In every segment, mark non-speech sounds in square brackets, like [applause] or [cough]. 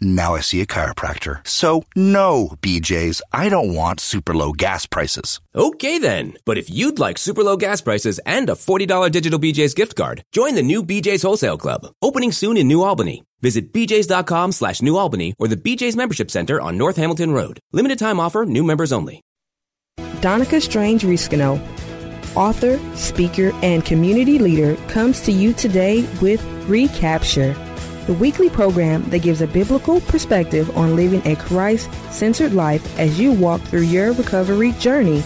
Now I see a chiropractor. So, no, BJ's, I don't want super low gas prices. Okay then, but if you'd like super low gas prices and a $40 digital BJ's gift card, join the new BJ's Wholesale Club, opening soon in New Albany. Visit bjs.com slash New Albany or the BJ's Membership Center on North Hamilton Road. Limited time offer, new members only. Donica Strange Riscano, author, speaker, and community leader, comes to you today with Recapture the weekly program that gives a biblical perspective on living a Christ centered life as you walk through your recovery journey.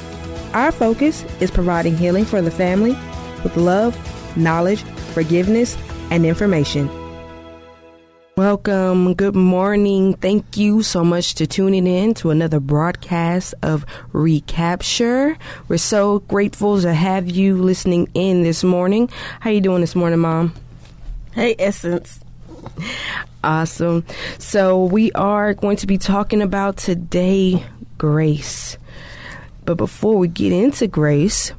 Our focus is providing healing for the family with love, knowledge, forgiveness, and information. Welcome. Good morning. Thank you so much to tuning in to another broadcast of Recapture. We're so grateful to have you listening in this morning. How you doing this morning, Mom? Hey, Essence. Awesome. So, we are going to be talking about today grace. But before we get into grace,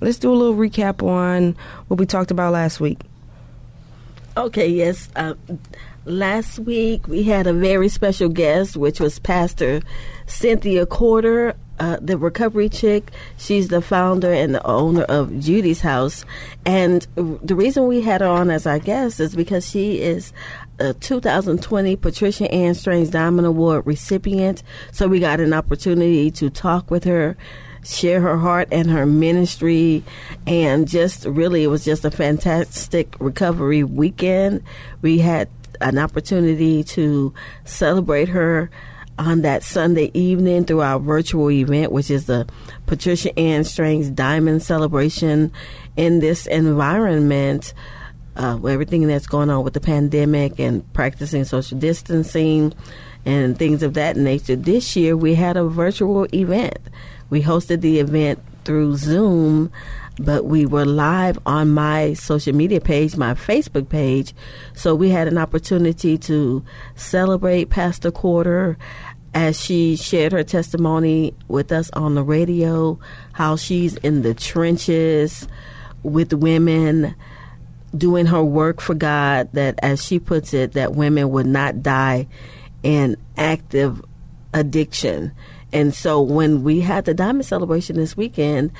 let's do a little recap on what we talked about last week. Okay, yes. Uh, last week we had a very special guest, which was Pastor Cynthia Corder uh, the recovery chick. She's the founder and the owner of Judy's House. And the reason we had her on as our guest is because she is a 2020 Patricia Ann Strange Diamond Award recipient. So we got an opportunity to talk with her share her heart and her ministry and just really it was just a fantastic recovery weekend we had an opportunity to celebrate her on that Sunday evening through our virtual event, which is the Patricia Ann Strange Diamond Celebration in this environment. Uh, everything that's going on with the pandemic and practicing social distancing and things of that nature. This year we had a virtual event. We hosted the event through Zoom, but we were live on my social media page, my Facebook page. So we had an opportunity to celebrate Pastor Corder as she shared her testimony with us on the radio, how she's in the trenches with women doing her work for God, that as she puts it, that women would not die in active addiction. And so when we had the diamond celebration this weekend,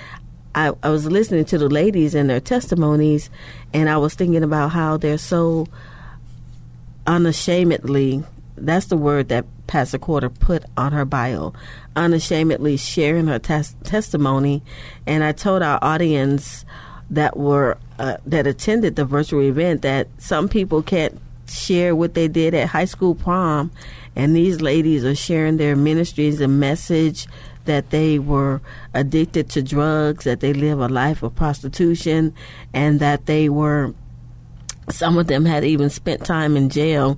I, I was listening to the ladies and their testimonies, and I was thinking about how they're so unashamedly that's the word that Pastor Corder put on her bio, unashamedly sharing her tes- testimony. And I told our audience that were uh, that attended the virtual event that some people can't share what they did at high school prom, and these ladies are sharing their ministries and message that they were addicted to drugs, that they live a life of prostitution, and that they were some of them had even spent time in jail.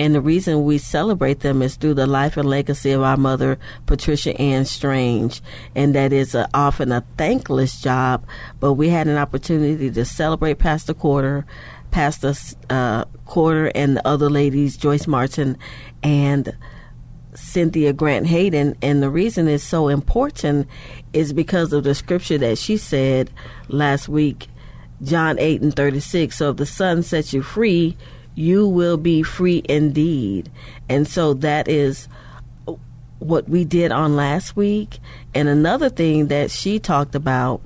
And the reason we celebrate them is through the life and legacy of our mother, Patricia Ann Strange. And that is a, often a thankless job, but we had an opportunity to celebrate Pastor Corder, Pastor uh, Corder, and the other ladies, Joyce Martin and Cynthia Grant Hayden. And the reason it's so important is because of the scripture that she said last week John 8 and 36. So if the Son sets you free, you will be free indeed. And so that is what we did on last week. And another thing that she talked about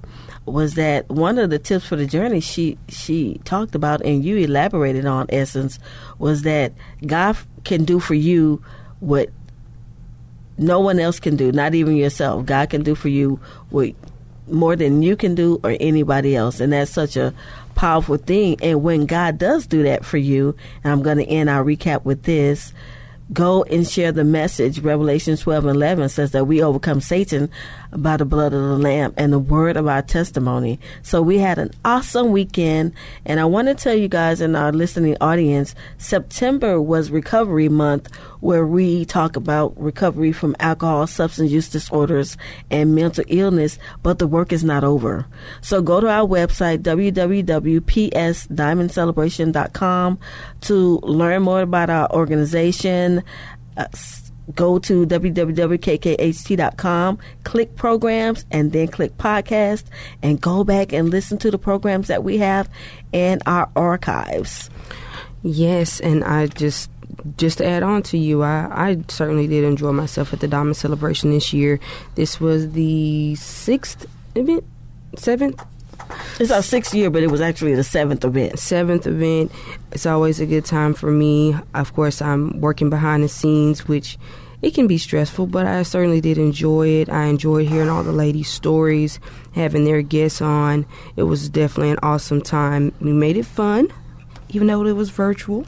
was that one of the tips for the journey she she talked about and you elaborated on essence was that God can do for you what no one else can do, not even yourself. God can do for you what more than you can do or anybody else. And that's such a powerful thing. And when God does do that for you, and I'm going to end our recap with this go and share the message. Revelation 12 and 11 says that we overcome Satan by the blood of the Lamb and the word of our testimony. So we had an awesome weekend. And I want to tell you guys in our listening audience, September was recovery month where we talk about recovery from alcohol, substance use disorders, and mental illness, but the work is not over. So go to our website, www.psdiamondcelebration.com to learn more about our organization, uh, go to www.kkht.com, click programs, and then click podcast, and go back and listen to the programs that we have in our archives. Yes, and I just just to add on to you, I, I certainly did enjoy myself at the Diamond Celebration this year. This was the sixth event, seventh. It's our sixth year, but it was actually the seventh event. Seventh event. It's always a good time for me. Of course, I'm working behind the scenes, which it can be stressful, but I certainly did enjoy it. I enjoyed hearing all the ladies' stories, having their guests on. It was definitely an awesome time. We made it fun, even though it was virtual.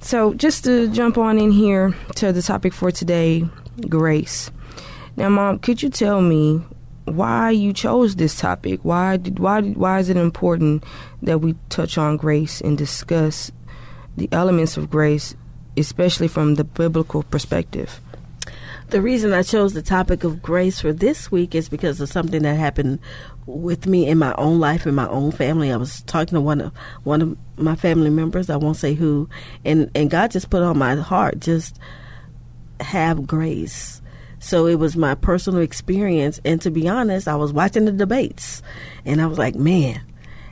So, just to jump on in here to the topic for today grace. Now, Mom, could you tell me why you chose this topic? Why did why why is it important that we touch on grace and discuss the elements of grace, especially from the biblical perspective? The reason I chose the topic of grace for this week is because of something that happened with me in my own life in my own family. I was talking to one of one of my family members. I won't say who, and and God just put on my heart just have grace. So it was my personal experience, and to be honest, I was watching the debates, and I was like, man.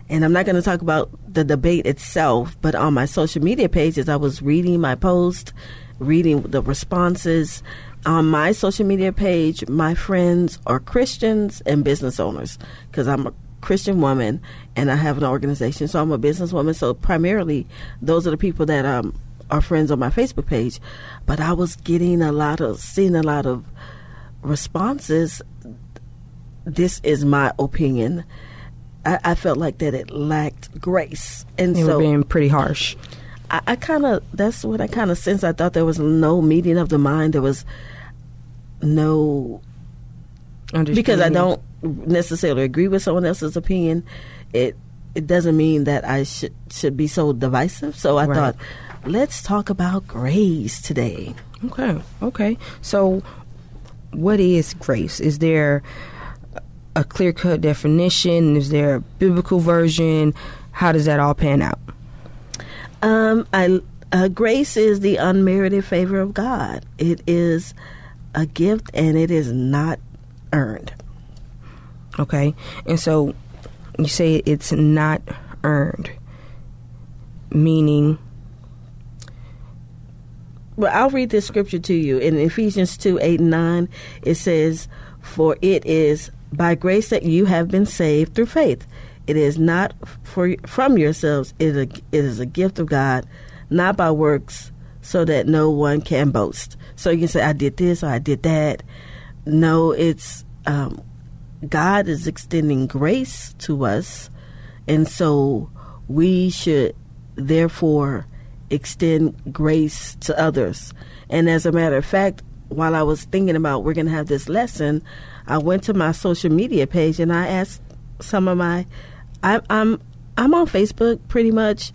And I'm not going to talk about the debate itself, but on my social media pages, I was reading my post, reading the responses, on my social media page, my friends are Christians and business owners because I'm a Christian woman and I have an organization, so I'm a businesswoman. So primarily, those are the people that um, are friends on my Facebook page. But I was getting a lot of, seeing a lot of responses. This is my opinion. I, I felt like that it lacked grace, and they so were being pretty harsh. I, I kind of that's what I kind of sensed. I thought there was no meeting of the mind. There was no because I don't necessarily agree with someone else's opinion. It it doesn't mean that I should should be so divisive. So I Right. thought, let's talk about grace today. Okay, okay. So, what is grace? Is there a clear cut definition? Is there a biblical version? How does that all pan out? Um, I uh, grace is the unmerited favor of God. It is a gift, and it is not earned. Okay, and so you say it's not earned, meaning Well, I'll read this scripture to you. In Ephesians 2 8 and 9, it says, For it is by grace that you have been saved through faith. It is not for from yourselves, it is a, it is a gift of God, not by works, so that no one can boast. So you can say, I did this or I did that. No, it's um, God is extending grace to us, and so we should therefore extend grace to others. And as a matter of fact, while I was thinking about we're going to have this lesson, I went to my social media page and I asked some of my I, I'm I'm on Facebook pretty much.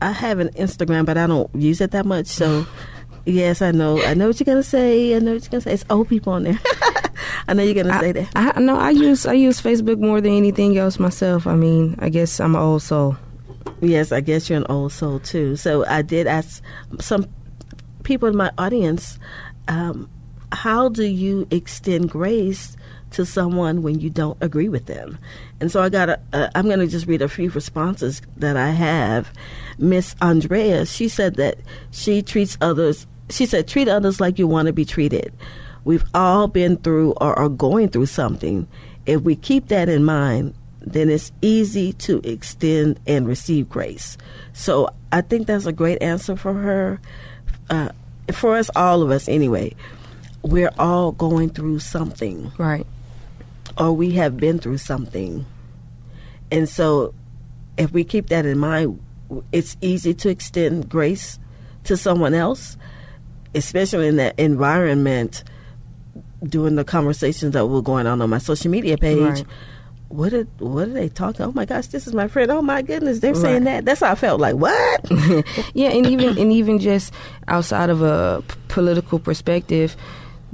I have an Instagram, but I don't use it that much. So, [laughs] yes, I know. I know what you're gonna say. I know what you're gonna say. It's old people on there. [laughs] I know you're gonna say that. I no, I use I use Facebook more than anything else myself. I mean, I guess I'm an old soul. Yes, I guess you're an old soul too. So I did ask some people in my audience, um, how do you extend grace to someone when you don't agree with them? And so I got a, uh, I'm going to just read a few responses that I have. Miss Andrea, she said that she treats others, she said, treat others like you want to be treated. We've all been through or are going through something. If we keep that in mind, then it's easy to extend and receive grace. So I think that's a great answer for her. Uh, for us, all of us anyway, we're all going through something Right. or we have been through something. And so if we keep that in mind, it's easy to extend grace to someone else, especially in that environment during the conversations that were going on on my social media page. Right. What did what are they talking? Oh my gosh, this is my friend. Oh my goodness, they're saying that. That's how I felt. Like what? [laughs] yeah, and even and even just outside of a p- political perspective,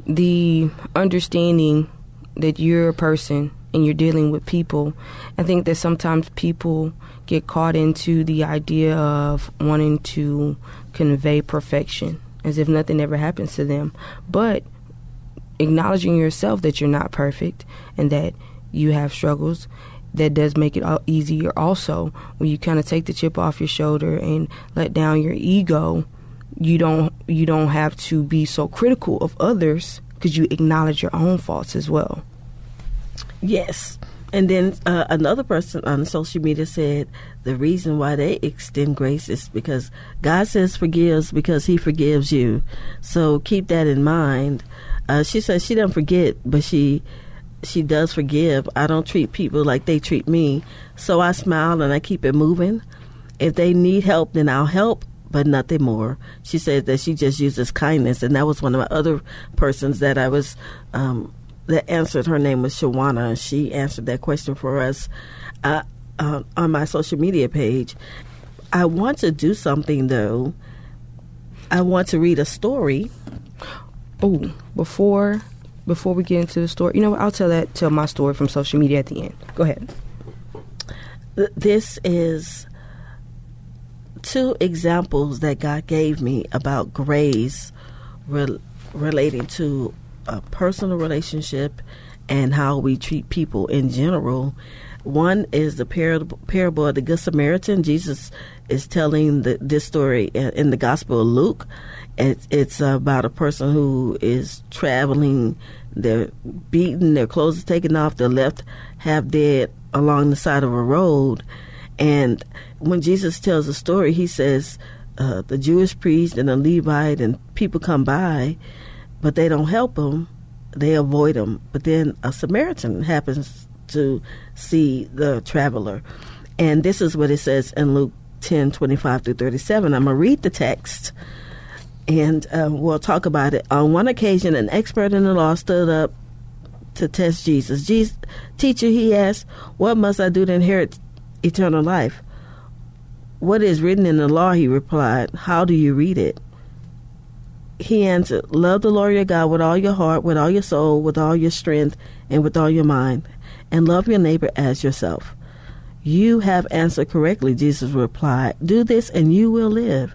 the understanding that you're a person and you're dealing with people, I think that sometimes people get caught into the idea of wanting to convey perfection as if nothing ever happens to them. But acknowledging yourself that you're not perfect and that you have struggles that does make it easier also when you kind of take the chip off your shoulder and let down your ego you don't you don't have to be so critical of others because you acknowledge your own faults as well yes and then uh, another person on social media said the reason why they extend grace is because God says forgives because He forgives you. So keep that in mind. Uh, she says she doesn't forget, but she she does forgive. I don't treat people like they treat me. So I smile and I keep it moving. If they need help, then I'll help, but nothing more. She said that she just uses kindness, and that was one of my other persons that I was um, that answered. Her name was Shawana, she answered that question for us uh, uh, on my social media page. I want to do something though. I want to read a story. Oh, before before we get into the story, you know, I'll tell that tell my story from social media at the end. Go ahead. This is two examples that God gave me about grace re- relating to a personal relationship and how we treat people in general. One is the parable of the Good Samaritan. Jesus is telling the, this story in the Gospel of Luke. It's, it's about a person who is traveling, they're beaten, their clothes are taken off, they're left half dead along the side of a road. And when Jesus tells the story, he says, uh, the Jewish priest and the Levite and people come by, but they don't help them they avoid him. But then a Samaritan happens to see the traveler. And this is what it says in Luke 10 25 through 37. I'm going to read the text and uh, we'll talk about it. On one occasion, an expert in the law stood up to test Jesus. Jesus Teacher, he asked, What must I do to inherit eternal life? What is written in the law? He replied. How do you read it? he answered, Love the Lord your God with all your heart, with all your soul, with all your strength, and with all your mind, and love your neighbor as yourself. You have answered correctly, Jesus replied. Do this and you will live.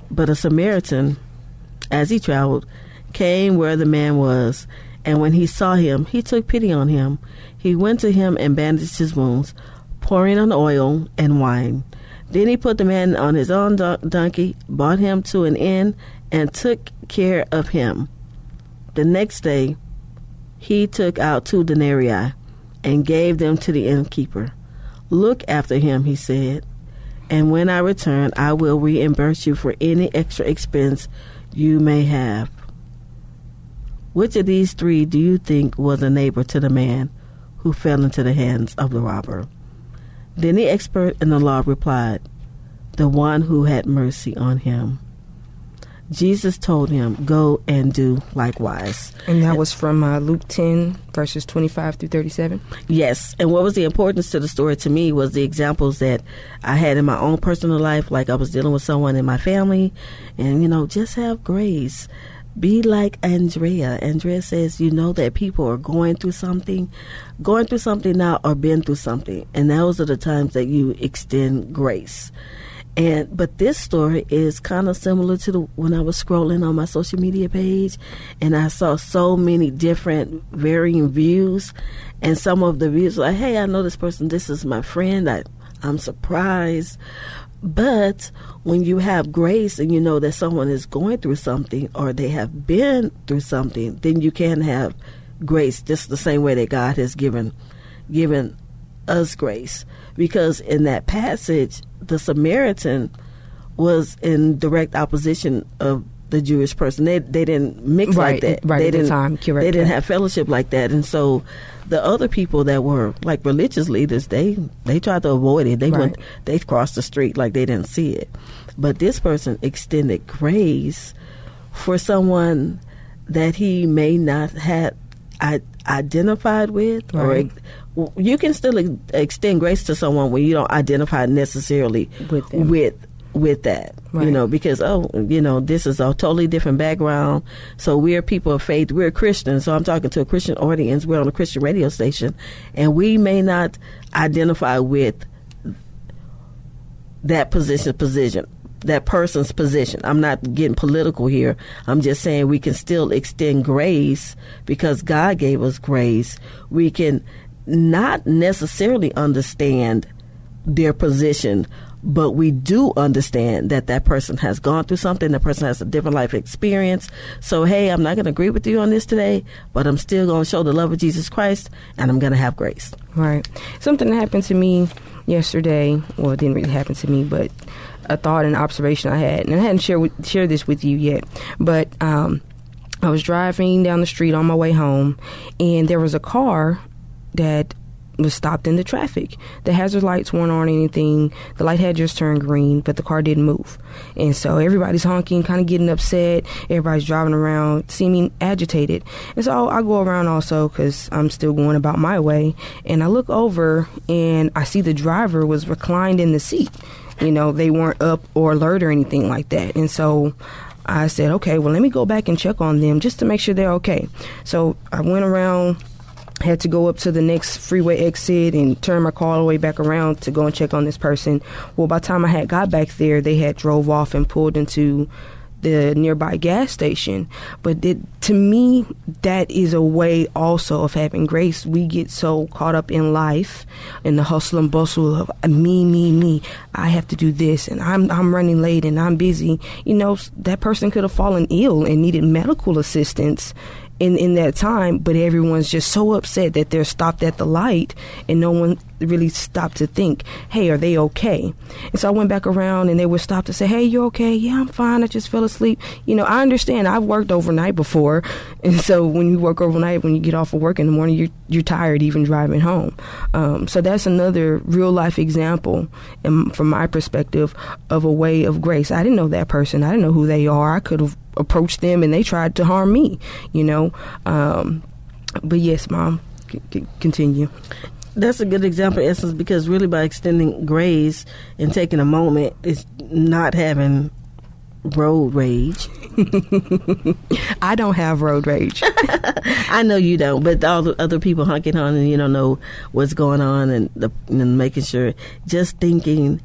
But a Samaritan, as he traveled, came where the man was and when he saw him, he took pity on him. He went to him and bandaged his wounds, pouring on oil and wine. Then he put the man on his own donkey, brought him to an inn, and took care of him. The next day, he took out two denarii and gave them to the innkeeper. Look after him, he said, and when I return, I will reimburse you for any extra expense you may have. Which of these three do you think was a neighbor to the man who fell into the hands of the robber? Then the expert in the law replied, The one who had mercy on him. Jesus told him, Go and do likewise. And that was from uh, Luke 10, verses 25 through 37? Yes. And what was the importance to the story to me was the examples that I had in my own personal life, like I was dealing with someone in my family, and, you know, just have grace be like Andrea. Andrea says, you know that people are going through something, going through something now, or been through something, and those are the times that you extend grace. And but this story is kind of similar to the when I was scrolling on my social media page, and I saw so many different varying views, and some of the views like, "Hey, I know this person. This is my friend. I I'm surprised." But when you have grace and you know that someone is going through something or they have been through something, then you can have grace just the same way that God has given given us grace. Because in that passage, the Samaritan was in direct opposition of the Jewish person. They they didn't mix right, like that. Right they at didn't, the time, correct. They didn't have fellowship like that, and so the other people that were like religious leaders, they they tried to avoid it. They right. went they crossed the street like they didn't see it. But this person extended grace for someone that he may not have I, identified with, Right. or you can still ex- extend grace to someone when you don't identify necessarily With them. with with that, you know, because oh, you know, this is a totally different background. So we're people of faith. We're Christians. So I'm talking to a Christian audience. We're on a Christian radio station, and we may not identify with that position position that person's position. I'm not getting political here. I'm just saying we can still extend grace because God gave us grace. We can not necessarily understand their position, but we do understand that that person has gone through something. That person has a different life experience. So, hey, I'm not going to agree with you on this today, but I'm still going to show the love of Jesus Christ and I'm going to have grace. Right. Something happened to me yesterday. Well, it didn't really happen to me, but a thought and observation I had, and I hadn't shared with, shared this with you yet. But um, I was driving down the street on my way home, and there was a car that was stopped in the traffic. The hazard lights weren't on anything. The light had just turned green, but the car didn't move. And so everybody's honking, kind of getting upset. Everybody's driving around, seeming agitated. And so I go around also because I'm still going about my way. And I look over and I see the driver was reclined in the seat. You know, they weren't up or alert or anything like that. And so I said, okay, well, let me go back and check on them just to make sure they're okay. So I went around had to go up to the next freeway exit and turn my car all the way back around to go and check on this person. Well, by the time I had got back there, they had drove off and pulled into the nearby gas station. But it, to me, that is a way also of having grace. We get so caught up in life, in the hustle and bustle of uh, me, me, me. I have to do this, and I'm I'm running late, and I'm busy. You know, that person could have fallen ill and needed medical assistance in in that time, but everyone's just so upset that they're stopped at the light and no one really stop to think, hey, are they okay? And so I went back around and they would stop to say, hey, you okay? Yeah, I'm fine. I just fell asleep. You know, I understand. I've worked overnight before, [laughs] and so when you work overnight, when you get off of work in the morning, you're you're tired even driving home. Um, so that's another real life example, um, from my perspective, of a way of grace. I didn't know that person. I didn't know who they are. I could have approached them and they tried to harm me. You know, um, but yes, mom, continue. That's a good example, Essence, because really by extending grace and taking a moment is not having road rage. [laughs] I don't have road rage. [laughs] I know you don't, but all the other people honking on and you don't know what's going on and, the, and making sure, just thinking,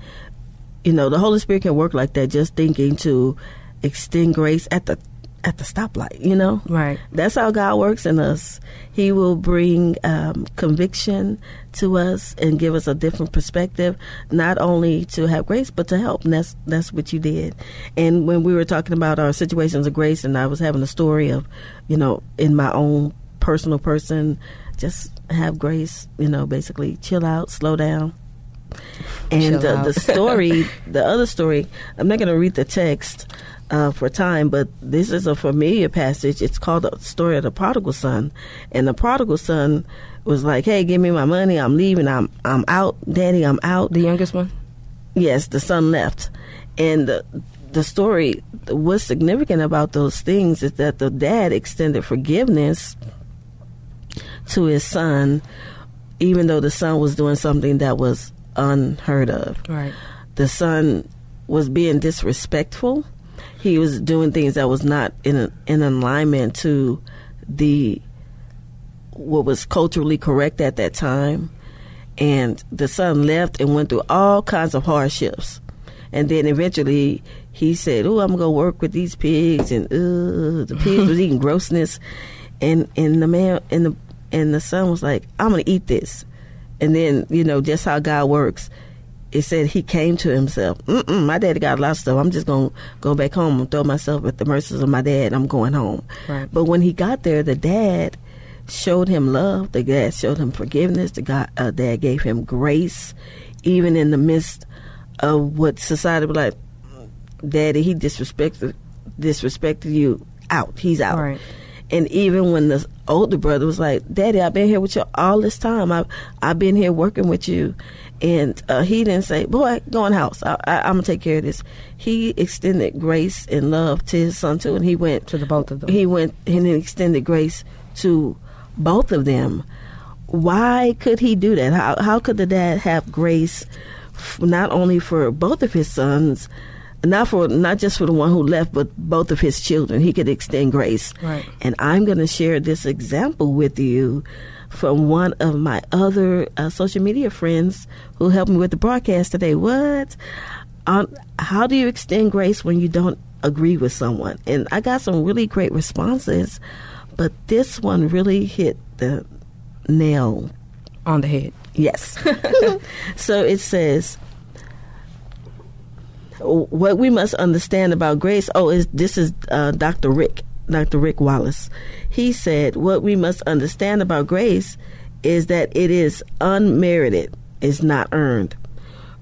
you know, the Holy Spirit can work like that. Just thinking to extend grace at the at the stoplight. You know, Right. That's how God works in us. He will bring um, conviction to us and give us a different perspective, not only to have grace but to help. And that's that's what you did. And when we were talking about our situations of grace, and I was having a story of, you know, in my own personal person, just have grace. You know, basically chill out, slow down. And uh, the [laughs] story, the other story, I'm not going to read the text uh, for time, but this is a familiar passage. It's called the story of the prodigal son. And the prodigal son was like, "Hey, give me my money. I'm leaving. I'm I'm out, Daddy. I'm out." The youngest one? Yes, the son left, and the the story. What's significant about those things is that the dad extended forgiveness to his son, even though the son was doing something that was unheard of Right. the son was being disrespectful. He was doing things that was not in in alignment to the what was culturally correct at that time. And the son left and went through all kinds of hardships. And then eventually he said, "Oh, I'm gonna go work with these pigs." And uh, the pigs was [laughs] eating grossness. And and the man and the and the son was like, "I'm gonna eat this." And then you know just how God works it said he came to himself. Mm-mm, my daddy got a lot of stuff. I'm just gonna go back home and throw myself at the mercies of my dad. I'm going home. Right. But when he got there, the dad showed him love. The dad showed him forgiveness. The God, uh, dad gave him grace, even in the midst of what society was like. Daddy, he disrespected disrespected you. Out. He's out. Right. And even when the older brother was like, "Daddy, I've been here with you all this time. I've I've been here working with you," and uh, he didn't say, "Boy, go in the house. I, I, I'm gonna take care of this." He extended grace and love to his son too, and he went To the both of them. He went and extended grace to both of them. Why could he do that? How how could the dad have grace, f- not only for both of his sons? Not for not just for the one who left, but both of his children. He could extend grace. Right. And I'm going to share this example with you from one of my other uh, social media friends who helped me with the broadcast today. What? Um, how do you extend grace when you don't agree with someone? And I got some really great responses, but this one really hit the nail On the head. Yes. [laughs] so it says, what we must understand about grace. Oh, is this is uh, Dr. Rick, Dr. Rick Wallace. He said, what we must understand about grace is that it is unmerited, is not earned.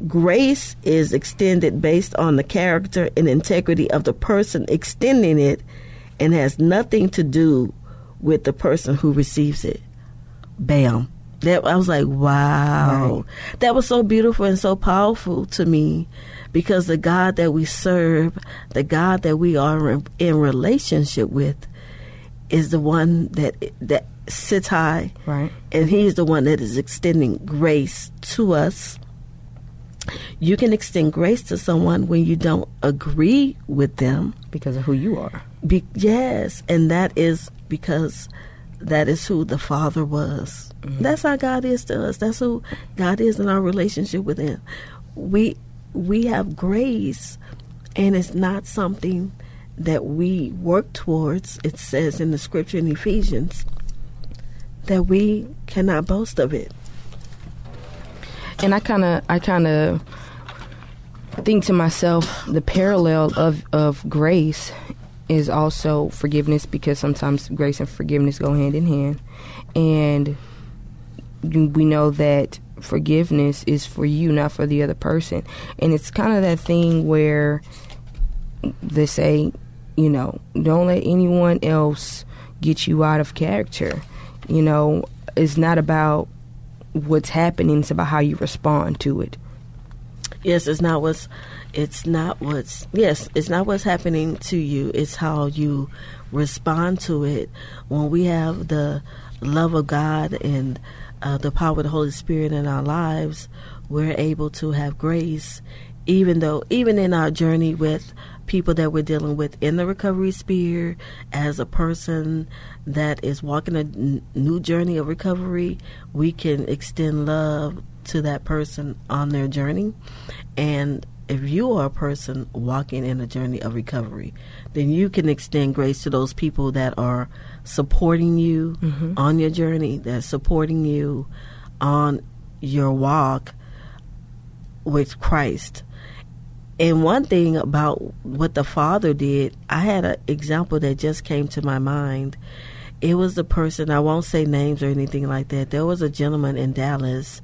Grace is extended based on the character and integrity of the person extending it and has nothing to do with the person who receives it. Bam. That I was like, wow. That was so beautiful and so powerful to me because the God that we serve, the God that we are in, in relationship with is the one that that sits high. Right. And he's the one that is extending grace to us. You can extend grace to someone when you don't agree with them. Because of who you are. Be- yes, and that is because that is who the Father was. Mm-hmm. That's how God is to us. That's who God is in our relationship with Him. We we have grace, and it's not something that we work towards. It says in the Scripture in Ephesians that we cannot boast of it. and I kind of I kind of think to myself the parallel of of grace is also forgiveness because sometimes grace and forgiveness go hand in hand. And we know that forgiveness is for you not for the other person. And it's kind of that thing where they say you know don't let anyone else get you out of character. You know it's not about what's happening it's about how you respond to it Yes, it's not what's it's not what's yes, it's not what's happening to you, it's how you respond to it. When we have the love of God and uh, the power of the Holy Spirit in our lives, we're able to have grace even though even in our journey with people that we're dealing with in the recovery sphere as a person that is walking a n- new journey of recovery we can extend love to that person on their journey and if you are a person walking in a journey of recovery then you can extend grace to those people that are supporting you mm-hmm. on your journey that's supporting you on your walk with Christ. And one thing about what the father did, I had an example that just came to my mind. It was the person, I won't say names or anything like that. There was a gentleman in Dallas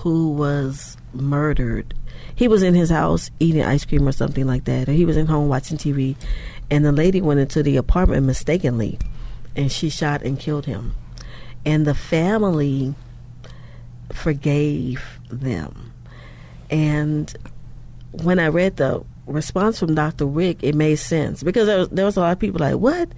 who was murdered. He was in his house eating ice cream or something like that, or he was in home watching TV, and the lady went into the apartment mistakenly, and she shot and killed him. And the family forgave them. And when I read the response from Dr. Rick, it made sense because there was, there was a lot of people like, "What?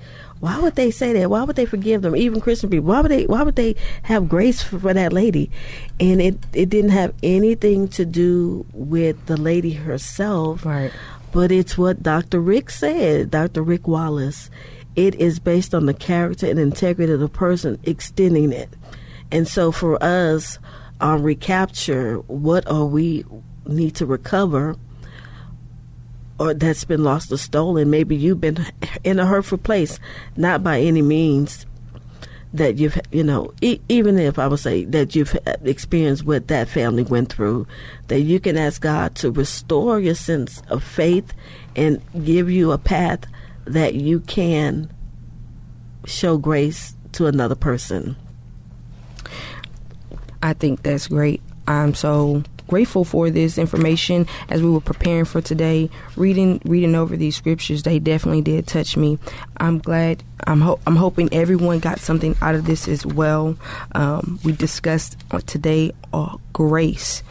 Why would they say that? Why would they forgive them? Even Christian people. Why would they? Why would they have grace for, for that lady?" And it it didn't have anything to do with the lady herself, Right. But it's what Dr. Rick said, Dr. Rick Wallace. It is based on the character and integrity of the person extending it. And so for us on recapture, what are we need to recover or that's been lost or stolen? Maybe you've been in a hurtful place, not by any means that you've, you know, e- even if I would say that you've experienced what that family went through, that you can ask God to restore your sense of faith and give you a path that you can show grace to another person. I think that's great. I'm so grateful for this information as we were preparing for today. Reading reading over these scriptures, they definitely did touch me. I'm glad. I'm ho- I'm hoping everyone got something out of this as well. Um, we discussed today uh, grace,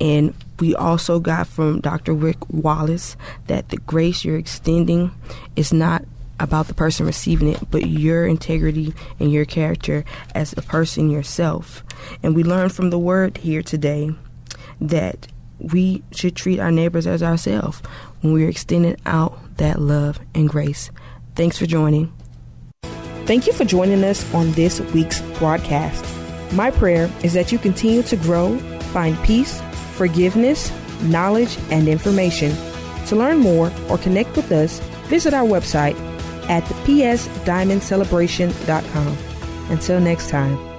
and we also got from Dr. Rick Wallace that the grace you're extending is not about the person receiving it, but your integrity and your character as a person yourself. And we learned from the word here today that we should treat our neighbors as ourselves when we're extending out that love and grace. Thanks for joining. Thank you for joining us on this week's broadcast. My prayer is that you continue to grow, find peace, forgiveness, knowledge, and information. To learn more or connect with us, visit our website at psdiamondcelebration.com. Until next time.